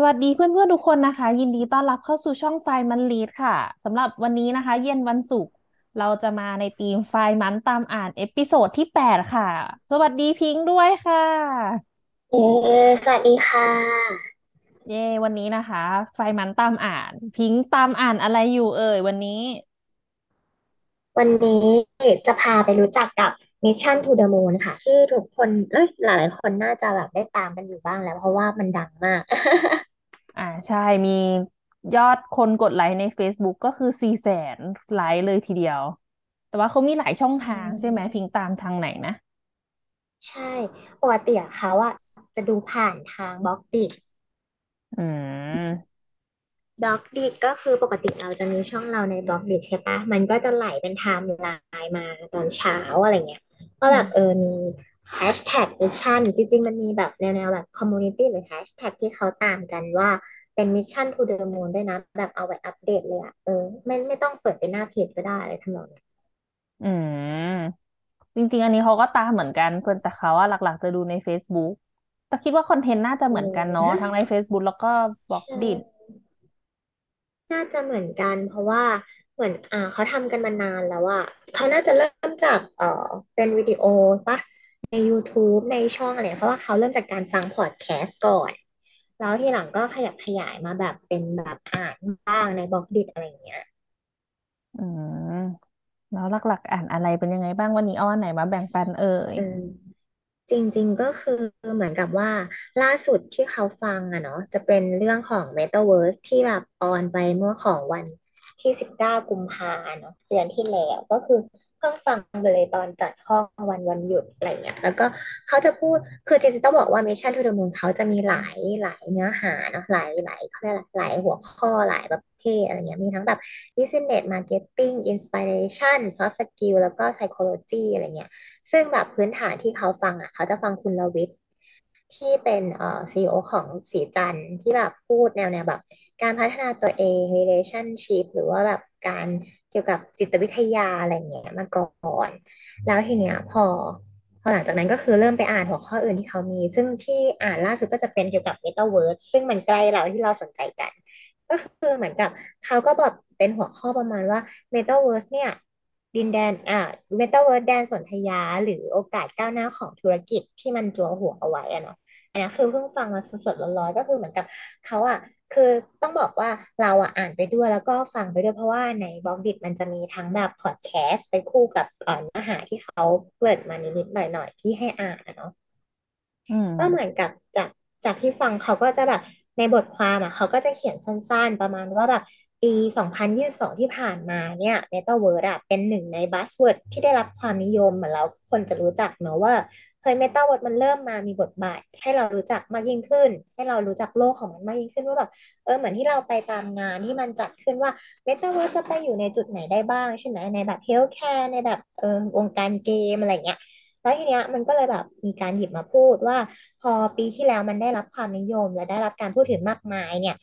สวัสดีเพื่อนๆทุกคนนะคะ ยินดีต้อนรับเข้าสู่ช่อง FRI-MON READ ค่ะสำหรับวันนี้นะคะ เย็นวันศุกร์เราจะมาในธีม FRI-MON ตามอ่าน episode ที่แปดค่ะ สวัสดีพิงค์ด้วยค่ะเย้สวัสดีค่ะ เย้วันนี้นะคะ FRI-MON ตามอ่าน พิงค์ตามอ่านอะไรอยู่เอ่ยวันนี้ วันนี้จะพาไปรู้จักกับ Mission to the Moon ค่ะ ที่ทุกคนเอ้ยหลายคนน่าจะแบบได้ตามกันอยู่บ้างแล้ว เพราะว่ามันดังมาก อ่าใช่มียอดคนกดไลค์ใน Facebook ก็คือสี่แสนไลค์เลยทีเดียว แต่ว่าเขามีหลายช่องทางใช่ไหมพิงตามทางไหนนะ ใช่ปกติเขาอะจะดูผ่านทาง Blockditอืม Blockdit ก็คือปกติเราจะมีช่องเราใน Blockdit ใช่ปะมันก็จะไหลเป็นไทม์ไลน์มาตอนเช้าอะไรเงี้ยก็แบบเออมี แฮชแท็ก Mission จริง ๆ มันมีแบบแนวๆแบบ community หรือแฮชแท็กที่เขาตามกันว่าเป็น Mission to the Moon ด้วยนะ แบบเอาไว้อัปเดตเลยอะเออไม่ไม่ต้องเปิดเป็นหน้าเพจก็ได้อะไรทำนองนี้อืม จริง ๆ อันนี้เขาก็ตามเหมือนกันเพื่อนแต่เขาว่าหลัก ๆ จะดูใน Facebook แต่คิดว่าคอนเทนต์น่าจะเหมือนกันเนาะทั้งใน Facebook แล้วก็ Blockditน่าจะเหมือนกัน เพราะว่าเหมือนอ่าเขาทำกันมานานแล้วอะเขาน่าจะเริ่มจากเอ่อเป็นวิดีโอปะ ใน YouTube ในช่องอะไรเพราะว่าเขาเริ่มจากการฟังพอดแคสต์ก่อน แล้วทีหลังก็ขยับขยายมาแบบเป็นแบบอ่านบ้างในบล็อกดิอะไรเงี้ย อืมแล้วหลักๆ อ่านอะไรเป็นยังไงบ้างวันนี้เอาอันไหนมาแบ่งปันเอ่ยอืมจริง ๆ ก็คือเหมือนกับว่าล่าสุดที่เขาฟังอะเนาะจะเป็นเรื่องของ Metaverse ที่แบบออนไปเมื่อของวันที่สิบเก้ากุมภาเนาะเดือนที่แล้วก็คือ เพิ่งฟังไปเลยตอนจัดห้องวันวันหยุดอะไรเงี้ยแล้วก็เขาจะพูดคือจริงๆต้องบอกว่า Mission to the Moon เขาจะมีหลายหลายเนื้อหาเนาะหลายหลายเขาเรียกอะไรหลายหัวข้อหลายประเภทอะไรเงี้ยมีทั้งแบบ Business Marketing Inspiration Soft Skill แล้วก็ Psychology อะไรเงี้ยซึ่งแบบพื้นฐานที่เขาฟังอะเขาจะฟังคุณลวิทย์ที่เป็นเอ่อซีอีโอของสีจันที่แบบพูดแนวแนวแบบ การพัฒนาตัวเอง relationship หรือว่าแบบการ เกี่ยวกับจิตวิทยาอะไรเงี้ยมาก่อน แล้วทีเนี้ยพอพอหลังจากนั้นก็คือเริ่มไปอ่านหัวข้ออื่นที่เขามี ซึ่งที่อ่านล่าสุดก็จะเป็นเกี่ยวกับ Metaverse ซึ่งมันใกล้เราที่เราสนใจกัน ก็คือเหมือนกับเขาก็บอกเป็นหัวข้อประมาณว่า Metaverse เนี่ยดินแดนอ่าเมตาเวิร์สแดนสนธยา หรือโอกาสก้าวหน้าของธุรกิจที่มันจั่วหัวเอาไว้อะเนาะอันนี้คือเพิ่งฟังมาสดๆร้อนๆก็คือเหมือนกับเขาอะ คือต้องบอกว่าเราอะอ่านไปด้วยแล้วก็ฟังไปด้วยเพราะว่าใน Blockdit มันจะมีทั้งแบบพอดแคสต์ไปคู่กับเนื้อหาที่เขาเปิดมานิดๆหน่อยๆที่ให้อ่านเนาะก็เหมือนกับจากจากที่ฟังเขาก็จะแบบในบทความอะเขาก็จะเขียนสั้นๆ ประมาณว่าแบบปี2022 ที่ผ่านมาเนี่ย Metaverse อะเป็นหนึ่งใน buzzword ที่ได้รับความนิยมเหมือนแล้วคนจะรู้จักเนอะว่า เฮ้ย Metaverse มันเริ่มมามีบทบาท ให้เรารู้จักมากยิ่งขึ้น ให้เรารู้จักโลกของมันมากยิ่งขึ้นว่าแบบเออเหมือนที่เราไปตามงานที่มันจัดขึ้นว่า Metaverse จะไปอยู่ในจุดไหนได้บ้างใช่ไหมในแบบ healthcare ในแบบเออวงการเกมอะไรเงี้ยแล้วทีเนี้ยมันก็เลยแบบมีการหยิบมาพูดว่า พอปีที่แล้วมันได้รับความนิยมและได้รับการพูดถึงมากมายเนี่ย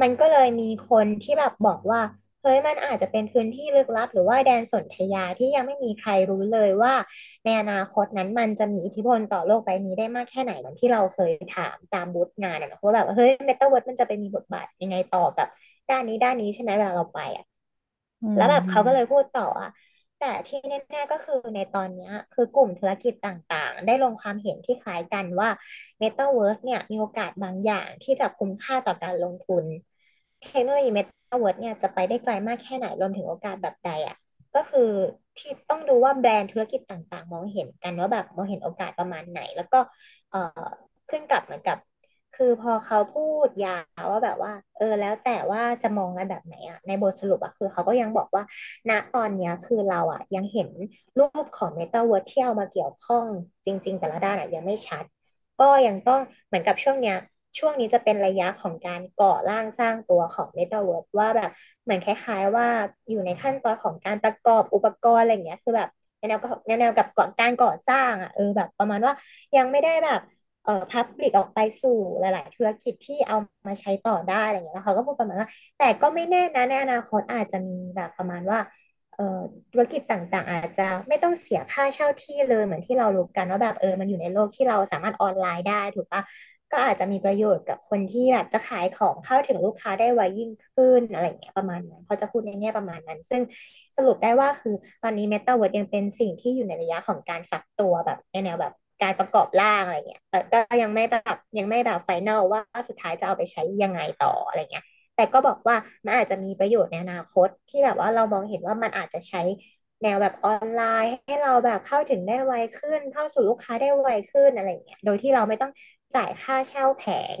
มันก็เลยมีคนที่แบบบอกว่า เฮ้ยมันอาจจะเป็นพื้นที่ลึกลับ หรือว่าแดนสนธยาที่ยังไม่มีใครรู้เลยว่า ในอนาคตนั้นมันจะมีอิทธิพลต่อโลกใบนี้ได้มากแค่ไหนเหมือนที่เราเคยถามตามบูธงานอะนะว่าแบบเฮ้ยเมตาเวิร์สมันจะไปมีบทบาทยังไงต่อกับด้านนี้ด้านนี้ใช่ไหมเวลาเราไปอะแล้วแบบเขาก็เลยพูดต่ออะแต่ที่แน่ๆก็คือในตอนนี้คือกลุ่มธุรกิจต่างๆ ได้ลงความเห็นที่คล้ายกันว่า Metaverse เนี่ยมีโอกาสบางอย่างที่จะคุ้มค่าต่อการลงทุน เทคโนโลยี Meta เนี่ยจะไปได้ไกลมากแค่ไหนรวมถึงโอกาสแบบใดอะก็คือที่ต้องดูว่าแบรนด์ธุรกิจต่างๆ มองเห็นกันว่าแบบมองเห็นโอกาสประมาณไหน แล้วก็เอ่อขึ้นกับเหมือนกับ คือพอเขาพูดยาวว่าแบบว่า เออแล้วแต่ว่าจะมองกันแบบไหนอะในบทสรุปอะคือเขาก็ยังบอกว่าณตอนเนี้ยคือเราอะยังเห็นรูปของเมตาเวิร์สที่เอามาเกี่ยวข้องจริง ๆ แต่ละด้านอะยังไม่ชัด ก็ยังต้องเหมือนกับช่วงเนี้ย ช่วงนี้จะเป็นระยะของการก่อร่างสร้างตัวของเมตาเวิร์สว่าแบบเหมือนคล้าย ๆ ว่าอยู่ในขั้นตอนของการประกอบอุปกรณ์อะไรเงี้ยคือแบบแนวกับแนวกับก่อนการก่อสร้างอะเออแบบประมาณว่ายังไม่ได้แบบเอ่อพับลิกออกไปสู่หลาย ๆ ธุรกิจที่เอามาใช้ต่อได้อะไรเงี้ยแล้วเขาก็พูดประมาณว่า แต่ก็ไม่แน่นะในอนาคตอาจจะมีแบบประมาณว่าเอ่อธุรกิจต่าง ๆ อาจจะไม่ต้องเสียค่าเช่าที่เลยเหมือนที่เรารู้กันว่าแบบเออมันอยู่ในโลกที่เราสามารถออนไลน์ได้ถูกปะ ก็อาจจะมีประโยชน์กับคนที่แบบจะขายของเข้าถึงลูกค้าได้ไวยิ่งขึ้นอะไรเงี้ยประมาณนั้นเขาจะพูดในแง่ประมาณนั้น ซึ่งสรุปได้ว่าคือตอนนี้ Metaverse ยังเป็นสิ่งที่อยู่ในระยะของการฝักตัวแบบในแนวแบบการประกอบร่างอะไรเงี้ยแต่ก็ยังไม่แบบยังไม่แบบไฟแนลว่าสุดท้ายจะเอาไปใช้ยังไงต่ออะไรเงี้ยแต่ก็บอกว่ามันอาจจะมีประโยชน์ในอนาคตที่แบบว่าเรามองเห็นว่ามันอาจจะใช้ แนวแบบออนไลน์ให้เราแบบเข้าถึงได้ไวขึ้น เข้าสู่ลูกค้าได้ไวขึ้นอะไรเงี้ยโดยที่เราไม่ต้องจ่ายค่าเช่าแผง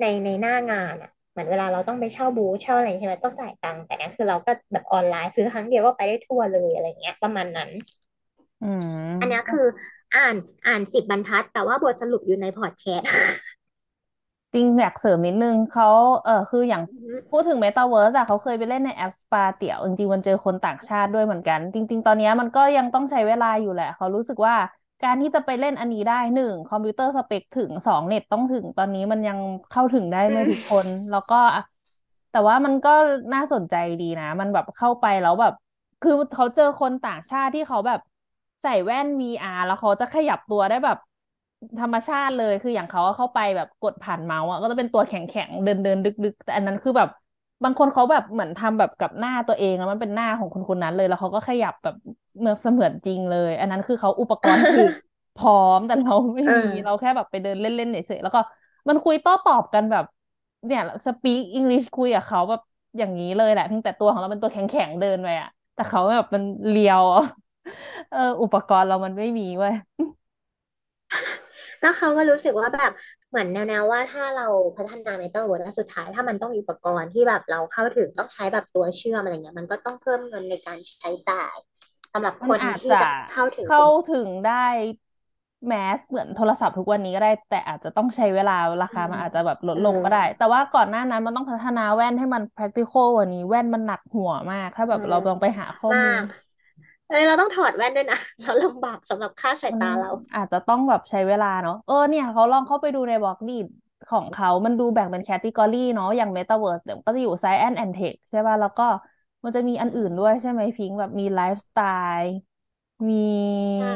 ในในหน้างานอะเหมือนเวลาเราต้องไปเช่าบูธเช่าอะไรใช่ไหมต้องจ่ายตังค์แต่เนี้ยคือเราก็แบบออนไลน์ซื้อครั้งเดียวก็ไปได้ทั่วเลยอะไรเงี้ยประมาณนั้นอืมอันเนี้ยคืออ่านอ่านสิบบรรทัด แต่ว่าบทสรุปอยู่ในพอดแคสต์ จริงอยากเสริมนิดนึงเขาเออคืออย่างพูดถึง Metaverse อะเขาเคยไปเล่นในแอป Spatial จริงๆมันเจอคนต่างชาติด้วยเหมือนกัน จริง ๆ ตอนเนี้ยมันก็ยังต้องใช้เวลาอยู่แหละ เขารู้สึกว่าการที่จะไปเล่นอันนี้ได้หนึ่งคอมพิวเตอร์สเปคถึงสองเน็ตต้องถึงตอนนี้มันยังเข้าถึงได้อืมไม่ทุกคนแล้วก็ แต่ว่ามันก็น่าสนใจดีนะ มันแบบเข้าไปแล้วแบบ คือเขาเจอคนต่างชาติที่เขาแบบใส่แว่น VR แล้วเขาจะขยับตัวได้แบบ ธรรมชาติเลยคืออย่างเขาอะเข้าไปแบบกดผ่านเมาส์อะก็จะเป็นตัวแข็งแข็งเดินเดินดึกดึกแต่อันนั้นคือแบบ บางคนเขาแบบเหมือนทำแบบกับหน้าตัวเองแล้วมันเป็นหน้าของคนคนนั้นเลยแล้วเขาก็ขยับแบบเมือเสมือนจริงเลย อันนั้นคือเขาอุปกรณ์คือพร้อมแต่เราไม่เอมีเราอแค่แบบไปเดินเล่นๆเฉยๆแล้วก็มันคุยโต้ตอบกันแบบ เนี่ย speak อังกฤษคุยกับเขาแบบอย่างนี้เลยแหละเพียงแต่ตัวของเราเป็นตัวแข็งๆเดินไปอะแต่เขาแบบมัน real เอออุปกรณ์เรามันไม่มีเว้ย แล้วเขาก็รู้สึกว่าแบบเหมือนแนวๆว่าถ้าเราพัฒนาเมตาเวิร์สแล้วสุดท้าย ถ้ามันต้องมีอุปกรณ์ที่แบบเราเข้าถึงต้องใช้แบบตัวเชื่อมอะไรเงี้ยมันก็ต้องเพิ่มเงินในการใช้จ่ายสำหรับมันคนอาจจะที่จะเข้าถึงเข้าตรงถึงได้แมสเหมือนโทรศัพท์ทุกวันนี้ก็ได้ แต่อาจจะต้องใช้เวลาราอืคามันมอาจจะแบบลดอืมลงก็ได้ แต่ว่าก่อนหน้านั้นมันต้องพัฒนาแว่นให้มัน practical กว่านี้แว่นมันหนักหัวมาก ถ้าแบอืมบเราลองไปหาข้อมามูลก เอ้ยเราต้องถอดแว่นด้วยนะเราลำบากสำหรับค่าสายมันตาเรา อาจจะต้องแบบใช้เวลาเนาะเออเนี่ยเขาลองเข้าไปดูในบล็อกดีของเขามันดูแบ่งเป็นแคตตากรีเนาะอย่าง Metaverse เดี๋ยวก็จะอยู่ Science and Tech ใช่ป่ะ แล้วก็มันจะมีอันอื่นด้วยใช่ไหมพิงค์แบบมีไลฟ์สไตล์มีใช่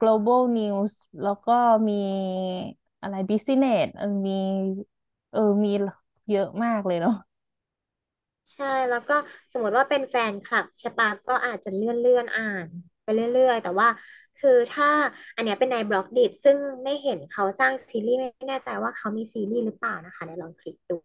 global news แล้วก็มีอะไร business เออมี เออมีเยอะมากเลยเนาะ ใช่แล้วก็สมมติว่าเป็นแฟนคลับใช่ปะก็อาจจะเลื่อนเลื่อนอ่าน ไปเรื่อยๆ แต่ว่าคือถ้าอันเนี้ยเป็นใน Blockdit ซึ่งไม่เห็นเขาสร้างซีรีส์ไม่แน่ใจว่าเขามีซีรีส์หรือเปล่านะคะในลองคลิกดู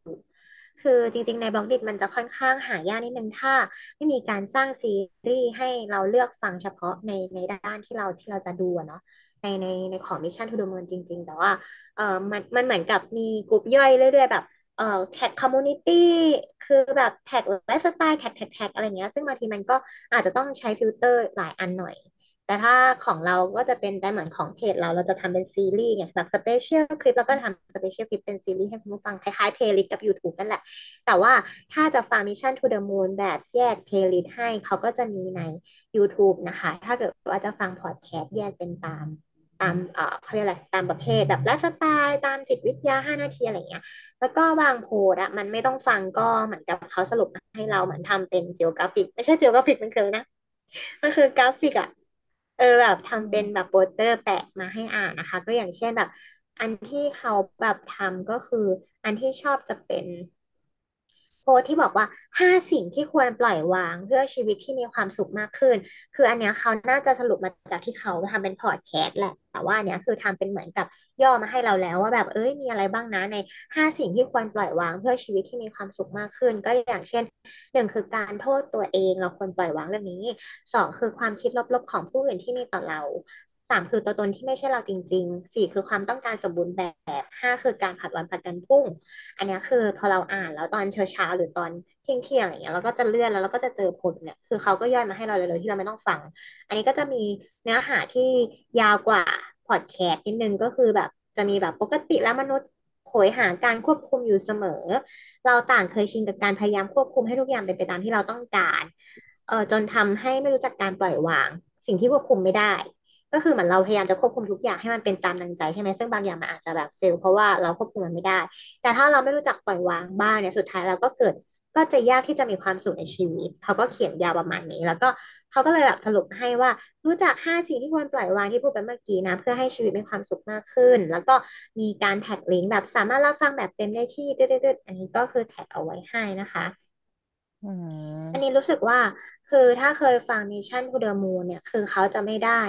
คือจริง ๆ ใน Blockdit มันจะค่อนข้างหายากนิดนึงถ้า ไม่มีการสร้างซีรีส์ให้เราเลือกฟังเฉพาะในในด้านที่เราที่เราจะดูเนาะในในในของ Mission to the Moon จริง ๆ แต่ว่าเออมันมันเหมือนกับมีกลุ่มย่อยเรื่อย ๆ แบบ เอ่อแท็ก community คือแบบแท็กไลฟ์สไตล์แท็กแท็กแท็กอะไรเงี้ย ซึ่งบางทีมันก็อาจจะต้องใช้ฟิลเตอร์หลายอันหน่อย แต่ถ้าของเราก็จะเป็นแต่เหมือนของเพจเราเราจะทำเป็นซีรีส์ไงแบบ special clip แล้วก็ทำ special clip เป็นซีรีส์ให้คุณผู้ฟังคล้ายๆ playlist กับ YouTube นั่นแหละ แต่ว่าถ้าจะฟัง Mission to the Moon แบบแยกเพลย์ลิสต์ให้เขาก็จะมีใน YouTube นะคะ ถ้าเกิดว่าจะฟังพอดแคสต์แยกเป็นตาม ตามเอ่อเขาเรียกอะไรตามประเภทแบบไลฟ์สไตล์ตามจิตวิทยาห้านาทีอะไรเงี้ย แล้วก็บางโพสต์อะมันไม่ต้องฟังก็เหมือนกับเขาสรุปมาให้เราเหมือนทำเป็น geographic ไม่ใช่ geographic มันคือนะมันคือกราฟิกอะเออแบบอืทำเป็นแบบโปสเตอร์แปะมาให้อ่านนะคะ ก็อย่างเช่นแบบ อันที่เขาแบบทำก็คือ อันที่ชอบจะเป็น โพสที่บอกว่าห้าสิ่งที่ควรปล่อยวางเพื่อชีวิตที่มีความสุขมากขึ้น คืออันเนี้ยเขาน่าจะสรุปมาจากที่เขาทำเป็นพอดแคสต์แหละ แต่ว่าเนี้ยคือทำเป็นเหมือนกับย่อมาให้เราแล้วว่าแบบเอ้ยมีอะไรบ้างนะในห้าสิ่งที่ควรปล่อยวางเพื่อชีวิตที่มีความสุขมากขึ้น ก็อย่างเช่นหนึ่งคือการโทษตัวเองเราควรปล่อยวางเรื่องนี้สองคือความคิดลบๆของผู้อื่นที่มีต่อเราามคือตัวตนที่ไม่ใช่เราจริงๆสี่คือความต้องการสมบูรณ์แบบห้าคือการผัดวันประกันพุ่ง อันนี้คือพอเราอ่านแล้วตอนเช้าเช้าหรือตอนเที่ยงเที่ยงอย่างเงี้ยเราก็จะเลื่อนแล้วเราก็จะเจอผลเนี่ยคือเขาก็ย่อยมาให้เราเลยเลยที่เราไม่ต้องฟัง อันนี้ก็จะมีเนื้อหาที่ยาวกว่าพอดแคสต์นิดนึงก็คือแบบจะมีแบบปกติแล้วมนุษย์โหยหาการควบคุมอยู่เสมอ เราต่างเคยชินกับการพยายามควบคุมให้ทุกอย่างเป็นไปตามที่เราต้องการเออจนทำให้ไม่รู้จักการปล่อยวาง สิ่งที่ควบคุมไม่ได้ ก็คือเหมือนเราพยายามจะควบคุมทุกอย่างให้มันเป็นตามดังใจใช่ไหมซึ่งบางอย่างมันอาจจะแบบเฟลเพราะว่าเราควบคุมมันไม่ได้ แต่ถ้าเราไม่รู้จักปล่อยวางบ้างเนี่ยสุดท้ายเราก็เกิดก็จะยากที่จะมีความสุขในชีวิต เขาก็เขียนยาวประมาณนี้ แล้วก็เขาก็เลยแบบสรุปให้ว่ารู้จักห้าสิ่งที่ควรปล่อยวางที่พูดไปเมื่อกี้นะ เพื่อให้ชีวิตมีความสุขมากขึ้น แล้วก็มีการแท็กลิงก์แบบสามารถรับฟังแบบเต็มได้ที่ตืดๆอันนี้ก็คือแท็กเอาไว้ให้นะคะอือันนี้มรู้สึกว่า คือถ้าเคยฟัง Mission to the Moon เนี่ย คือเขาจะไม่ได้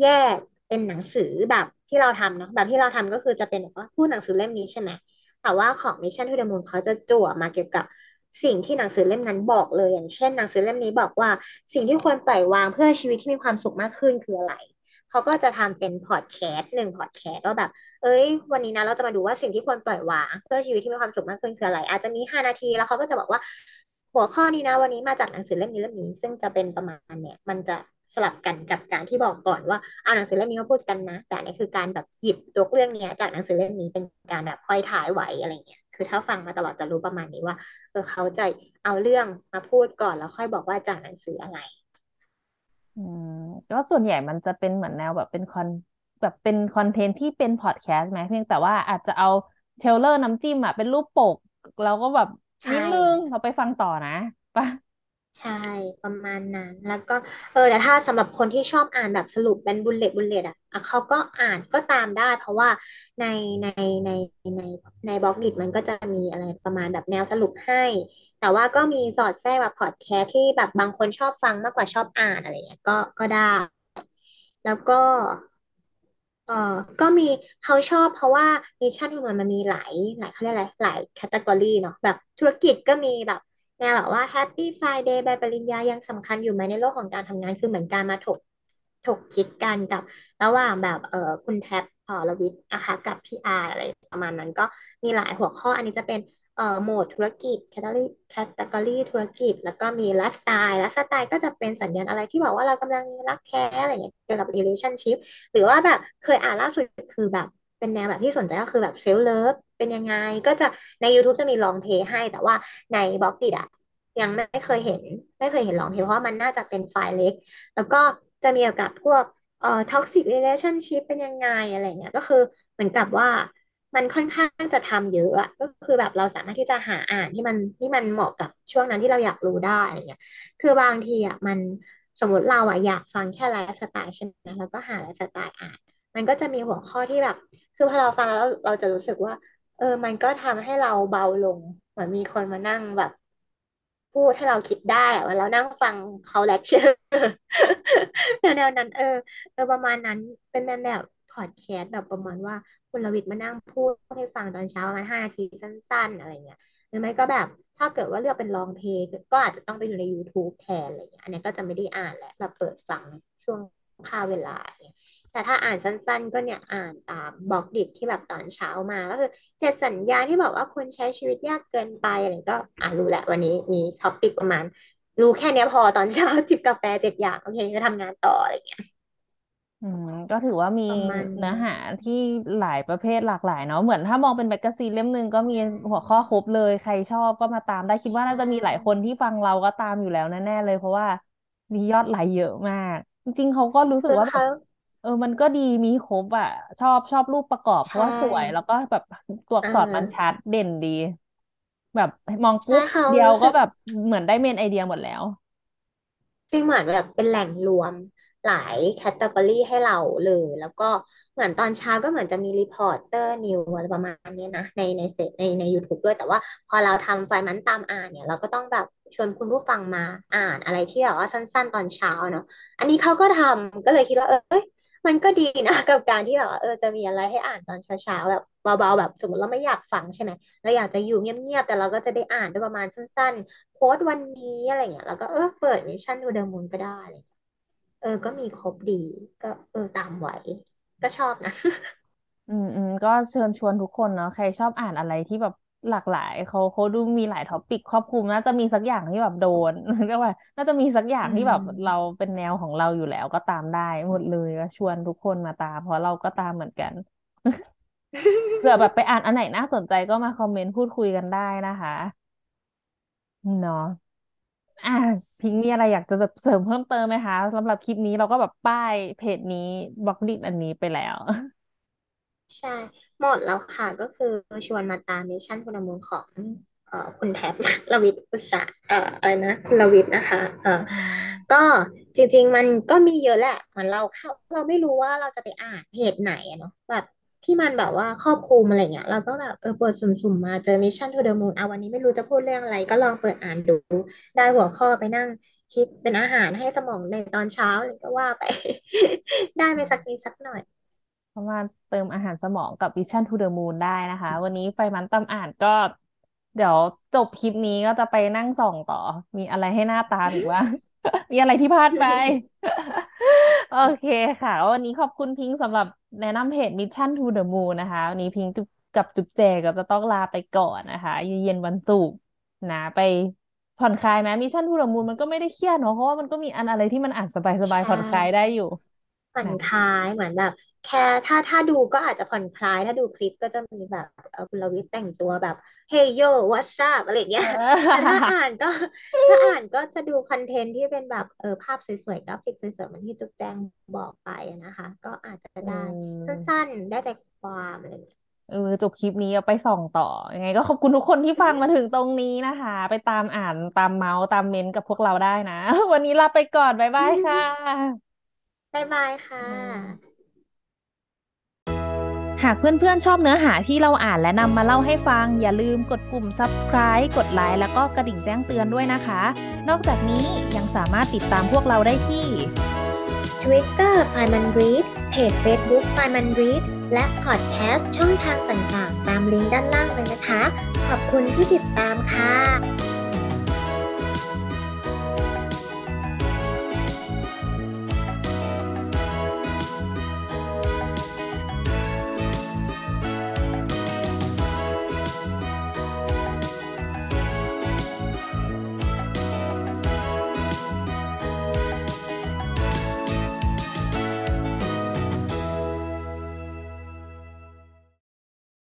แยกเป็นหนังสือแบบที่เราทำเนาะแบบที่เราทำก็คือจะเป็นแบบว่าพูดหนังสือเล่มนี้ใช่ไหมแต่ว่าของ Mission to the Moon เขาจะจั่วมาเกี่ยวกับสิ่งที่หนังสือเล่มนั้นบอกเลย อย่างเช่น หนังสือเล่มนี้บอกว่าสิ่งที่ควรปล่อยวางเพื่อชีวิตที่มีความสุขมากขึ้นคืออะไรเขาก็จะทำเป็นพอดแคสต์หนึ่งพอดแคสต์ว่าแบบ เอ้ย วันนี้นะเราจะมาดูว่าสิ่งที่ควรปล่อยวางเพื่อชีวิตที่มีความสุขมากขึ้นคืออะไร อาจจะมีห้านาทีแล้วเขาก็จะบอกว่า หัวข้อนี้นะ วันนี้มาจากหนังสือเล่มนี้เล่มนี้ ซึ่งจะเป็นประมาณเนี่ย มันจะสลับกันกับการที่บอกก่อนว่าเอาหนังสือเล่มนี้มาพูดกันนะ แต่อันนี่คือการแบบหยิบตัวเรื่องเนี้ย จากหนังสือเล่มนี้เป็นการแบบค่อยถ่ายไหวอะไรเงี้ยคือถ้าฟังมาตลอดจะรู้ประมาณนี้ว่าเออเขาจะเอาเรื่องมาพูดก่อนแล้วค่อยบอกว่าจากหนังสืออะไรอืมก็ส่วนใหญ่มันจะเป็นเหมือนแนวแบบเป็นคอนแบบเป็นคอนเทนต์ที่เป็นพอดแคสต์ไหมเพียงแต่ว่าอาจจะเอา trailer น้ำจิ้มอะเป็นรูปปก แล้วก็แบบ ใช่ นิดนึงเราไปฟังต่อนะปะใช่ประมาณนั้น แล้วก็เออแต่ถ้าสำหรับคนที่ชอบอ่านแบบสรุปเป็น bullet bullet อะอะเขาก็อ่านก็ตามได้ เพราะว่าในในในในใน Blockdit มันก็จะมีอะไรประมาณแบบแนวสรุปให้ แต่ว่าก็มีสอดแทรกแบบพอดแคสต์ที่แบบบางคนชอบฟังมากกว่าชอบอ่านอะไรเงี้ยก็ก็ได้ แล้วก็ เออก็มีเขาชอบเพราะว่า Mission ของมันมันมีหลายหลายเขาเรียกอะไรหลาย category เนาะแบบธุรกิจก็มีแบบแนวแบบว่า Happy Friday ใบปริญญายังสำคัญอยู่ไหมในโลกของการทำงานคือเหมือนการมาถกถกคิดกันกับ ระหว่างแบบเออคุณแท็บพอลวิทย์นะคะกับพี่อาร์อะไรประมาณนั้นก็มีหลายหัวข้ออันนี้จะเป็น โหมดธุรกิจ category category ธุรกิจ แล้วก็มีไลฟ์สไตล์ไลฟ์สไตล์ก็จะเป็นสัญญาณอะไรที่บอกว่าเรากำลังมีรักแท้อะไรเงี้ยเกี่ยวกับ relationship หรือว่าแบบเคยอ่านล่าสุดคือแบบเป็นแนวแบบที่สนใจก็คือแบบเซล f เลิฟเป็นยังไงก็จะใน YouTube จะมี long play ให้ แต่ว่าใน Blockdit อะยังไม่เคยเห็น ไม่เคยเห็น long play เพราะมันน่าจะเป็นไฟล์เล็ก แล้วก็จะมีเกี่ยวกับพวกเอ่อ toxic relationship เป็นยังไงอะไรเงี้ยก็คือเหมือนกับว่า มันค่อนข้างจะทำเยอะอะก็คือแบบเราสามารถที่จะหาอ่านที่มันที่มันเหมาะกับช่วงนั้นที่เราอยากรู้ได้อะไรเงี้ย คือบางทีอะมันสมมติเราอะอยากฟังแค่ไลฟ์สไตล์ใช่ไหมแล้วก็หาไลฟ์สไตล์อ่าน มันก็จะมีหัวข้อที่แบบ คือพอเราฟังแล้วเราจะรู้สึกว่า เออ มันก็ทำให้เราเบาลง เหมือนมีคนมานั่งแบบ พูดให้เราคิดได้อะเวลาเรานั่งฟังเขาเลคเชอร์ แนวนั้น เออเออประมาณนั้นเป็นแบบแบบพอดแคสต์แบบประมาณว่า คุณรวิทย์มานั่งพูดให้ฟังตอนเช้าประมาณห้านาทีสั้น ๆ อะไรเงี้ยหรือไม่ก็แบบถ้าเกิดว่าเลือกเป็นลองเพลงก็อาจจะต้องไปดูใน YouTube แทนอะไรเงี้ยอันนี้ก็จะไม่ได้อ่านแหละแบบเปิดฟังช่วงค่าเวลาเนี่ยแต่ถ้าอ่านสั้นๆ ก็เนี่ยอ่านตามบล็อกดิที่แบบตอนเช้ามาก็คือเจ็ดสัญญาณที่บอกว่าคนใช้ชีวิตยากเกินไปอะไรก็อ่านรู้แหละวันนี้มีท็อปิกประมาณ รู้แค่นี้พอตอนเช้าจิบกาแฟเจ็ดอย่างโอเคก็ทำงานต่ออะไรเงี้ย อืมก็ถือว่ามีประมาณนี้เนื้อหาที่หลายประเภทหลากหลายเนาะเหมือนถ้ามองเป็น magazine เล่มหนึ่งก็มีหัวข้อครบเลย ใครชอบก็มาตามได้คิดใชว่าน่าจะมีหลายคนที่ฟังเราก็ตามอยู่แล้วแน่ๆเลย เพราะว่ามียอดไลค์เยอะมาก จริงๆเขาก็รู้สึกว่าแบบคือเขาเออ มันก็ดีมีครบอะ ชอบชอบรูปประกอบใช่ราะว่าสวยแล้วก็แบบตัวอัเอกษรมันชัอดเด่นดี แบบมองปุ๊บใช่เขาเดียวรู้สึกก็แบบเหมือนได้ main idea หมดแล้ว จริงเหมือนแบบเป็นแหล่งรวม หลาย category ให้เราเลย แล้วก็เหมือนตอนเช้าก็เหมือนจะมี reporter news อะไรประมาณนี้นะ ในในเฟซในใน YouTube ด้วย แต่ว่าพอเราทำ FRI-MON ตามอ่านเนี่ย เราก็ต้องแบบชวนคุณผู้ฟังมาอ่านอะไรที่แบบว่าสั้น ๆ ตอนเช้าเนาะอันนี้เขาก็ทำก็เลยคิดว่าเอ้ยมันก็ดีนะกับการที่แบบว่าเออจะมีอะไรให้อ่านตอนเช้าๆแบบเบาๆแบบสมมติเราไม่อยากฟังใช่ไหมเราอยากจะอยู่เงียบๆแต่เราก็จะได้อ่านด้วยประมาณสั้นๆ quote วันนี้อะไรเงี้ยแล้วก็เออเปิด Mission to the Moon ก็ได้ เงี้ยเออ ก็มีครบดี ก็เออตามไหว ก็ชอบนะ อืมอืมก็เชิญชวนทุกคนเนาะใครชอบอ่านอะไรที่แบบหลากหลายเขาเขาดูมีหลายท็อปิกครอบคลุมน่าจะมีสักอย่างที่แบบโดนเรียกว่า น่าจะมีสักอย่างอืที่แบบเรามเป็นแนวของเราอยู่แล้วก็ตามได้หมดเลยก็ชวนทุกคนมาตาม เพราะเราก็ตามเหมือนกัน เผื่อแบบไปอ่านอันไหนน่าสนใจก็มาคอมเมนต์พูดคุยกันได้นะคะ เนาะ อะพิงค์มีอะไรอยากจะแบบเสริมเพิ่มเติมไหมคะสำหรับคลิปนี้เราก็แบบป้ายเพจนี้ Blockdit อันนี้ไปแล้ว ใช่ หมดแล้วค่ะก็คือชวนมาตาม Mission to the Moon ของเอ่อคุณแท็บ ลวิทย์อุตสาหเอ่ออะไรนะคุณลวิทย์นะคะเอ่ออืมก็จริง ๆ มันก็มีเยอะแหละเหมือนเราเข้าเราไม่รู้ว่าเราจะไปอ่านเพจไหนอะเนาะแบบ ที่มันแบบว่าครอบคลุมอะไรเงี้ยเราก็แบบเออเปิดสุ่มๆมาเจอ Mission to the Moon อะวันนี้ไม่รู้จะพูดเรื่องอะไร ก็ลองเปิดอ่านดู ได้หัวข้อไปนั่งคิดเป็นอาหารให้สมองในตอนเช้าอะไรก็ว่าไป ได้ไปสักนิดสักหน่อยสามารถเติมอาหารสมองกับ Vision to the Moon ได้นะคะ วันนี้ไฟมันตำอ่านก็ เดี๋ยวจบคลิปนี้ก็จะไปนั่งส่องต่อ มีอะไรให้หน้าตามอีกว่า มีอะไรที่พลาดไป โอเคค่ะ วันนี้ขอบคุณพิงค์สำหรับแนะนำเพจ Mission to the Moon นะคะ วันนี้พิงค์จุ๊บกับจุ๊บแจก็จะต้องลาไปก่อนนะคะเย็นวันศุกร์นะไปผ่อนคลายไหม Mission to the Moon มันก็ไม่ได้เครียดเนอะเพราะว่ามันก็มีอันอะไรที่มันอ่านสบายใชๆผ่อนคลายได้อยู่ ผ่อนนะคลายนะเหมือนแบบ แค่ถ้าถ้าดูก็อาจจะผ่อนคลาย ถ้าดูคลิปก็จะมีแบบเออคุณลวิทย์แต่งตัวแบบ hey yo what's up อะไรอย่างเงี้ยแต่ถ้าอออ่านก็ถ้าอ่านก็จะดูคอนเทนต์ที่เป็นแบบเออภาพสวยๆกราฟิกสวยๆเหมือนที่จุ๊บแจงบอกไปอะนะคะ ก็อาจจะเได้สัออ้นๆได้ใจความอะไรอย่างเงี้ยเออจบคลิปนี้เอาไปส่องต่อยังไง ก็ขอบคุณทุกคนที่ฟังมาถึงตรงนี้นะคะ ไปตามอ่านตามเมาส์ตามเมนต์กับพวกเราได้นะ วันนี้ลาไปก่อน บ๊ายบายค่ะ บ๊ายบายค่ะอืมหากเพื่อนๆชอบเนื้อหาที่เราอ่านและนำมาเล่าให้ฟัง อย่าลืมกดปุ่ม subscribe กดไลค์แล้วก็กระดิ่งแจ้งเตือนด้วยนะคะ นอกจากนี้ยังสามารถติดตามพวกเราได้ที่ Twitter ไฟมันรีดเพจ Facebook ไฟมันรีดและพอดแคสต์ช่องทางต่างๆ ตามลิงก์ด้านล่างเลยนะคะ ขอบคุณที่ติดตามค่ะ